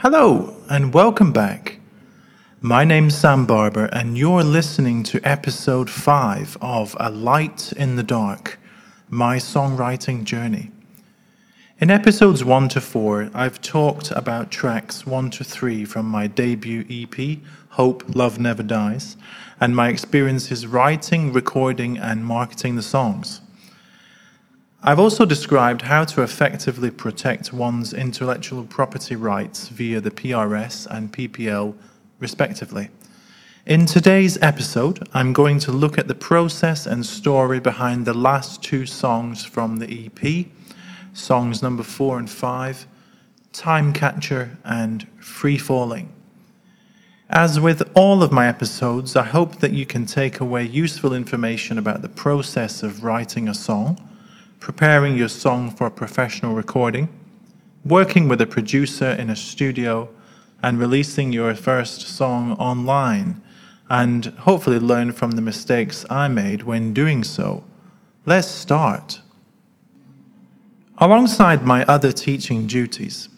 Hello and welcome back. My name's Sam Barbour, and you're listening to episode 5 of A Light in the Dark My Songwriting Journey. In episodes 1 to 4, I've talked about tracks 1 to 3 from my debut EP, Hope Love Never Dies, and my experiences writing, recording, and marketing the songs. I've also described how to effectively protect one's intellectual property rights via the PRS and PPL, respectively. In today's episode, I'm going to look at the process and story behind the last two songs from the EP songs number four and five, Timecatcher and Freefalling. As with all of my episodes, I hope that you can take away useful information about the process of writing a song preparing your song for a professional recording, working with a producer in a studio, and releasing your first song online, and hopefully learn from the mistakes I made when doing so. Let's start. Alongside my other teaching duties,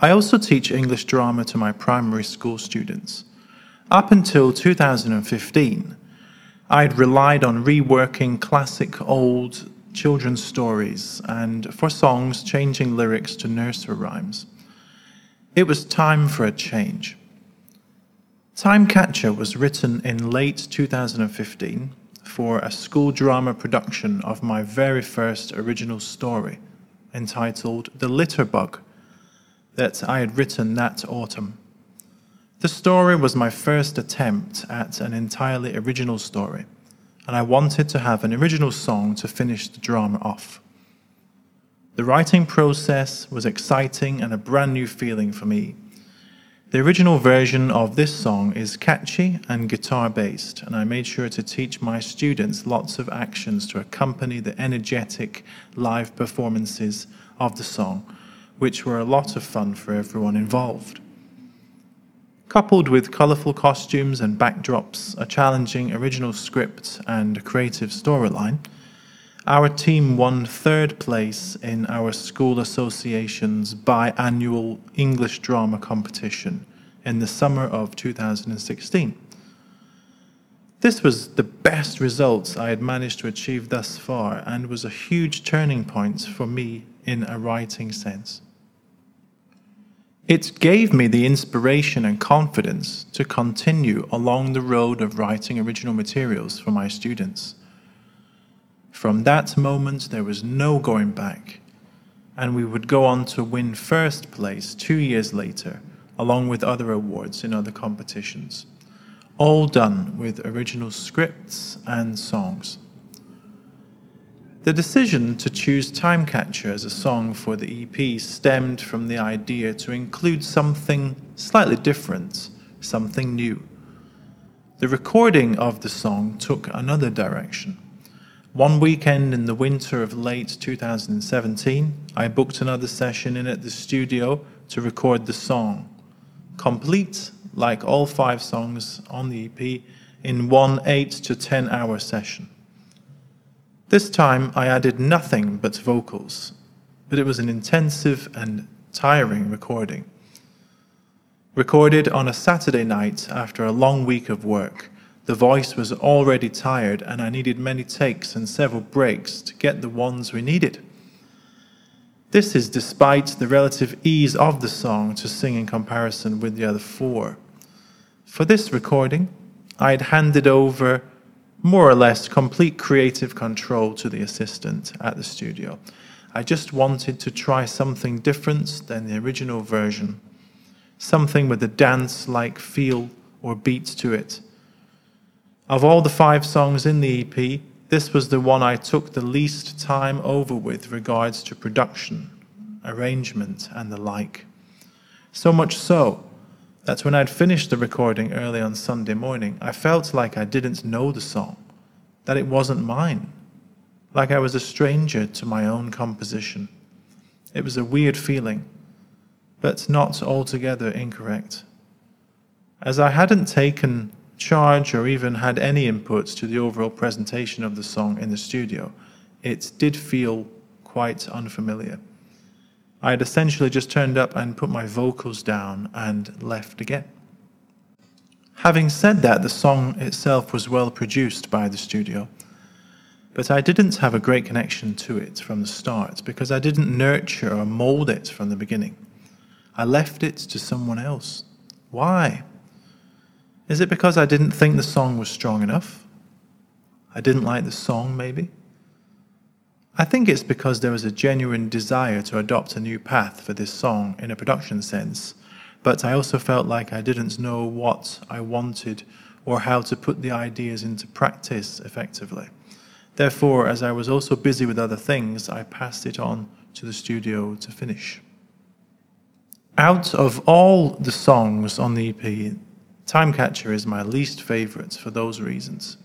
I also teach English drama to my primary school students. Up until 2015, I'd relied on reworking classic old children's stories and for songs changing lyrics to nursery rhymes. It was time for a change. Timecatcher was written in late 2015 for a school drama production of my very first original story, entitled The Litter Bug, that I had written that autumn. The story was my first attempt at an entirely original story and I wanted to have an original song to finish the drama off. The writing process was exciting and a brand new feeling for me. The original version of this song is catchy and guitar based, and I made sure to teach my students lots of actions to accompany the energetic live performances of the song, which were a lot of fun for everyone involved. Coupled with colourful costumes and backdrops, a challenging original script, and a creative storyline, our team won third place in our school association's biannual English drama competition in the summer of 2016. This was the best results I had managed to achieve thus far and was a huge turning point for me in a writing sense. It gave me the inspiration and confidence to continue along the road of writing original materials for my students. From that moment, there was no going back, and we would go on to win first place two years later, along with other awards in other competitions, all done with original scripts and songs. The decision to choose Timecatcher as a song for the EP stemmed from the idea to include something slightly different, something new. The recording of the song took another direction. One weekend in the winter of late 2017, I booked another session in at the studio to record the song, complete, like all five songs on the EP, in one 8 to 10 hour session. This time I added nothing but vocals, but it was an intensive and tiring recording. Recorded on a Saturday night after a long week of work, the voice was already tired and I needed many takes and several breaks to get the ones we needed. This is despite the relative ease of the song to sing in comparison with the other four. For this recording, I had handed over more or less complete creative control to the assistant at the studio. I just wanted to try something different than the original version, something with a dance like feel or beat to it. Of all the five songs in the EP, this was the one I took the least time over with regards to production, arrangement, and the like. So much so that when I'd finished the recording early on Sunday morning, I felt like I didn't know the song, that it wasn't mine, like I was a stranger to my own composition. It was a weird feeling, but not altogether incorrect. As I hadn't taken charge or even had any inputs to the overall presentation of the song in the studio, it did feel quite unfamiliar. I had essentially just turned up and put my vocals down and left again. Having said that, the song itself was well produced by the studio, but I didn't have a great connection to it from the start because I didn't nurture or mold it from the beginning. I left it to someone else. Why? Is it because I didn't think the song was strong enough? I didn't like the song, maybe? I think it's because there was a genuine desire to adopt a new path for this song in a production sense, but I also felt like I didn't know what I wanted or how to put the ideas into practice effectively. Therefore, as I was also busy with other things, I passed it on to the studio to finish. Out of all the songs on the EP, Timecatcher is my least favorite for those reasons.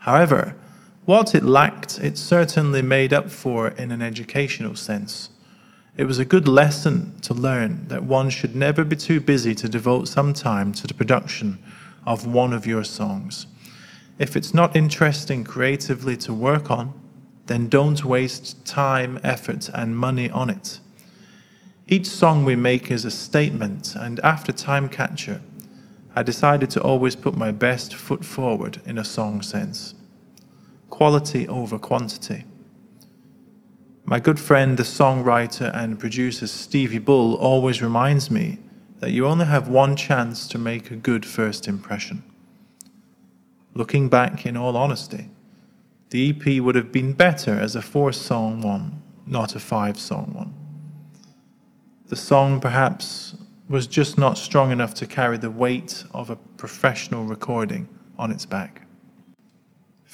However, what it lacked, it certainly made up for in an educational sense. It was a good lesson to learn that one should never be too busy to devote some time to the production of one of your songs. If it's not interesting creatively to work on, then don't waste time, effort, and money on it. Each song we make is a statement, and after Timecatcher, I decided to always put my best foot forward in a song sense quality over quantity. My good friend, the songwriter and producer Stevie Bull, always reminds me that you only have one chance to make a good first impression. Looking back, in all honesty, the EP would have been better as a four song one, not a five song one. The song perhaps was just not strong enough to carry the weight of a professional recording on its back.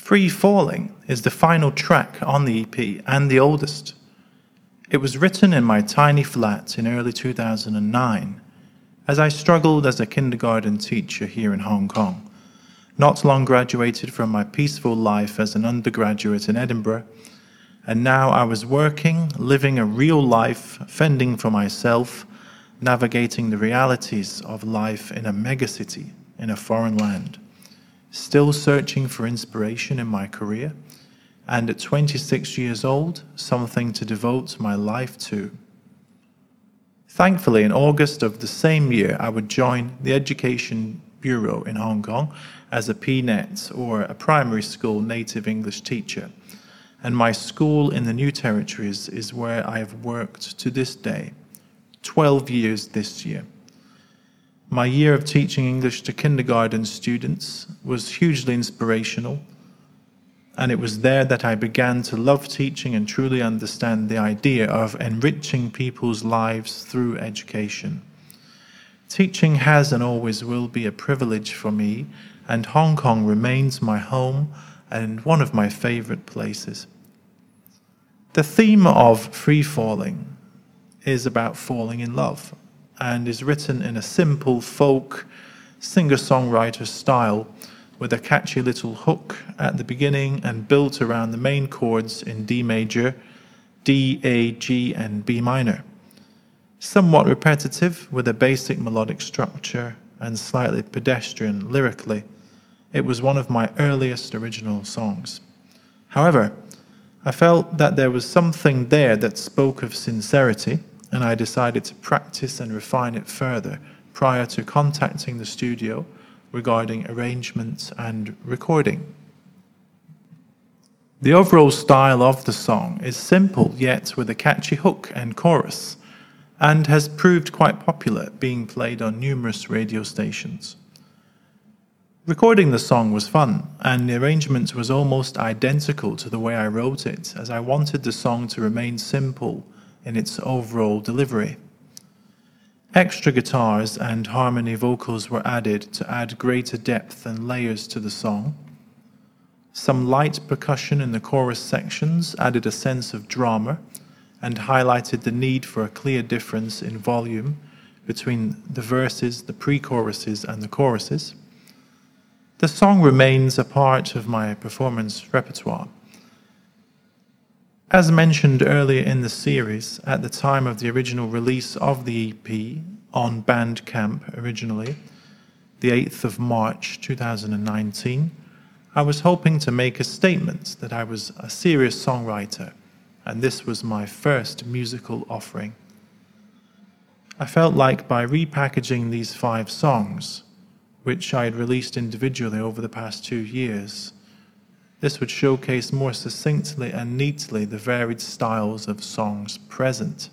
Freefalling is the final track on the EP and the oldest. It was written in my tiny flat in early 2009 as I struggled as a kindergarten teacher here in Hong Kong. Not long graduated from my peaceful life as an undergraduate in Edinburgh, and now I was working, living a real life, fending for myself, navigating the realities of life in a megacity in a foreign land still searching for inspiration in my career, and at 26 years old, something to devote my life to. Thankfully, in August of the same year, I would join the Education Bureau in Hong Kong as a PNET or a primary school native English teacher. And my school in the New Territories is where I have worked to this day, 12 years this year. My year of teaching English to kindergarten students was hugely inspirational, and it was there that I began to love teaching and truly understand the idea of enriching people's lives through education. Teaching has and always will be a privilege for me, and Hong Kong remains my home and one of my favorite places. The theme of free falling is about falling in love and is written in a simple folk singer songwriter style with a catchy little hook at the beginning and built around the main chords in D major, D, A, G, and B minor. Somewhat repetitive with a basic melodic structure and slightly pedestrian lyrically, it was one of my earliest original songs. However, I felt that there was something there that spoke of sincerity and I decided to practice and refine it further prior to contacting the studio regarding arrangements and recording. The overall style of the song is simple yet with a catchy hook and chorus, and has proved quite popular, being played on numerous radio stations. Recording the song was fun, and the arrangement was almost identical to the way I wrote it, as I wanted the song to remain simple in its overall delivery. Extra guitars and harmony vocals were added to add greater depth and layers to the song. Some light percussion in the chorus sections added a sense of drama and highlighted the need for a clear difference in volume between the verses, the pre choruses, and the choruses. The song remains a part of my performance repertoire. As mentioned earlier in the series, at the time of the original release of the EP on Bandcamp originally, the 8th of March 2019, I was hoping to make a statement that I was a serious songwriter, and this was my first musical offering. I felt like by repackaging these five songs, which I had released individually over the past two years, this would showcase more succinctly and neatly the varied styles of songs present.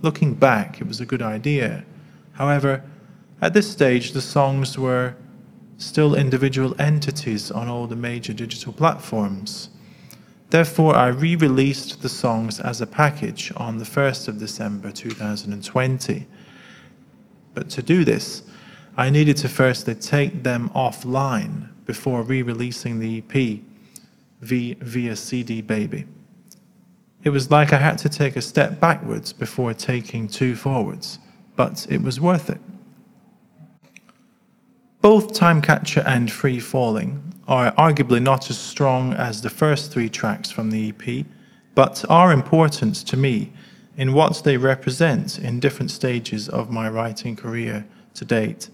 Looking back, it was a good idea. However, at this stage, the songs were still individual entities on all the major digital platforms. Therefore, I re released the songs as a package on the 1st of December 2020. But to do this, I needed to firstly take them offline before re releasing the EP v, via CD Baby. It was like I had to take a step backwards before taking two forwards, but it was worth it. Both "Time Timecatcher and Freefalling are arguably not as strong as the first three tracks from the EP, but are important to me in what they represent in different stages of my writing career to date.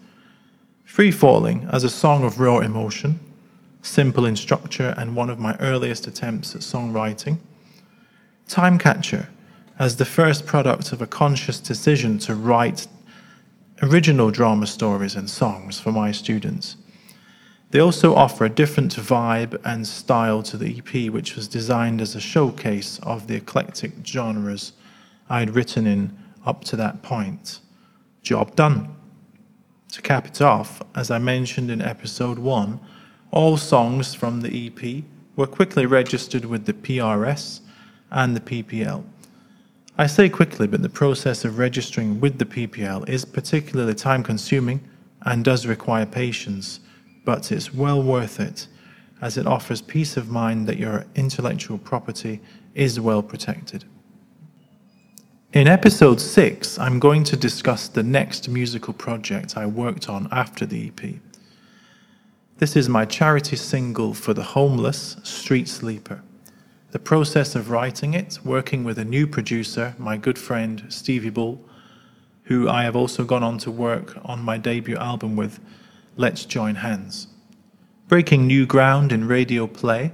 Freefalling as a song of raw emotion, simple in structure, and one of my earliest attempts at songwriting. Timecatcher, as the first product of a conscious decision to write original drama stories and songs for my students. They also offer a different vibe and style to the EP, which was designed as a showcase of the eclectic genres I had written in up to that point. Job done. To cap it off, as I mentioned in episode 1, all songs from the EP were quickly registered with the PRS and the PPL. I say quickly, but the process of registering with the PPL is particularly time consuming and does require patience, but it's well worth it as it offers peace of mind that your intellectual property is well protected. In episode 6, I'm going to discuss the next musical project I worked on after the EP. This is my charity single for the homeless, Street Sleeper. The process of writing it, working with a new producer, my good friend Stevie Bull, who I have also gone on to work on my debut album with, Let's Join Hands. Breaking new ground in radio play,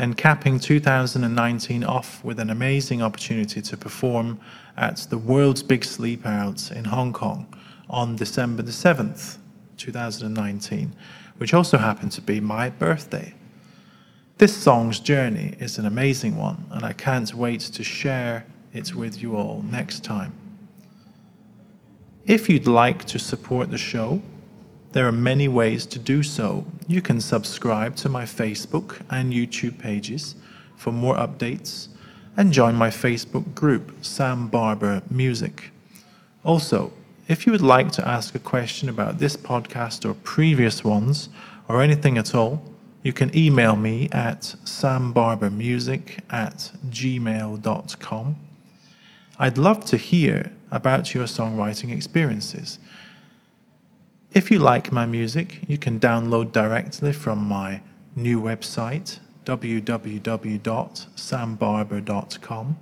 and capping 2019 off with an amazing opportunity to perform at the world's big sleep out in Hong Kong on December the 7th, 2019, which also happened to be my birthday. This song's journey is an amazing one, and I can't wait to share it with you all next time. If you'd like to support the show, there are many ways to do so. You can subscribe to my Facebook and YouTube pages for more updates and join my Facebook group, Sam Barbour Music. Also, if you would like to ask a question about this podcast or previous ones, or anything at all, you can email me at sambarbourmusic at gmail.com. I'd love to hear about your songwriting experiences. If you like my music, you can download directly from my new website, www.sambarbour.com,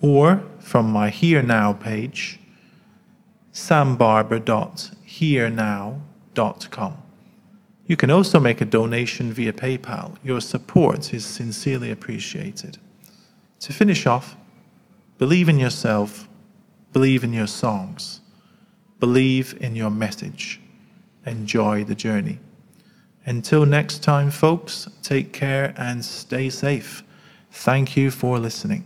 or from my HearNow page, sambarbour.hearnow.com. You can also make a donation via PayPal. Your support is sincerely appreciated. To finish off, believe in yourself, believe in your songs, believe in your message. Enjoy the journey. Until next time, folks, take care and stay safe. Thank you for listening.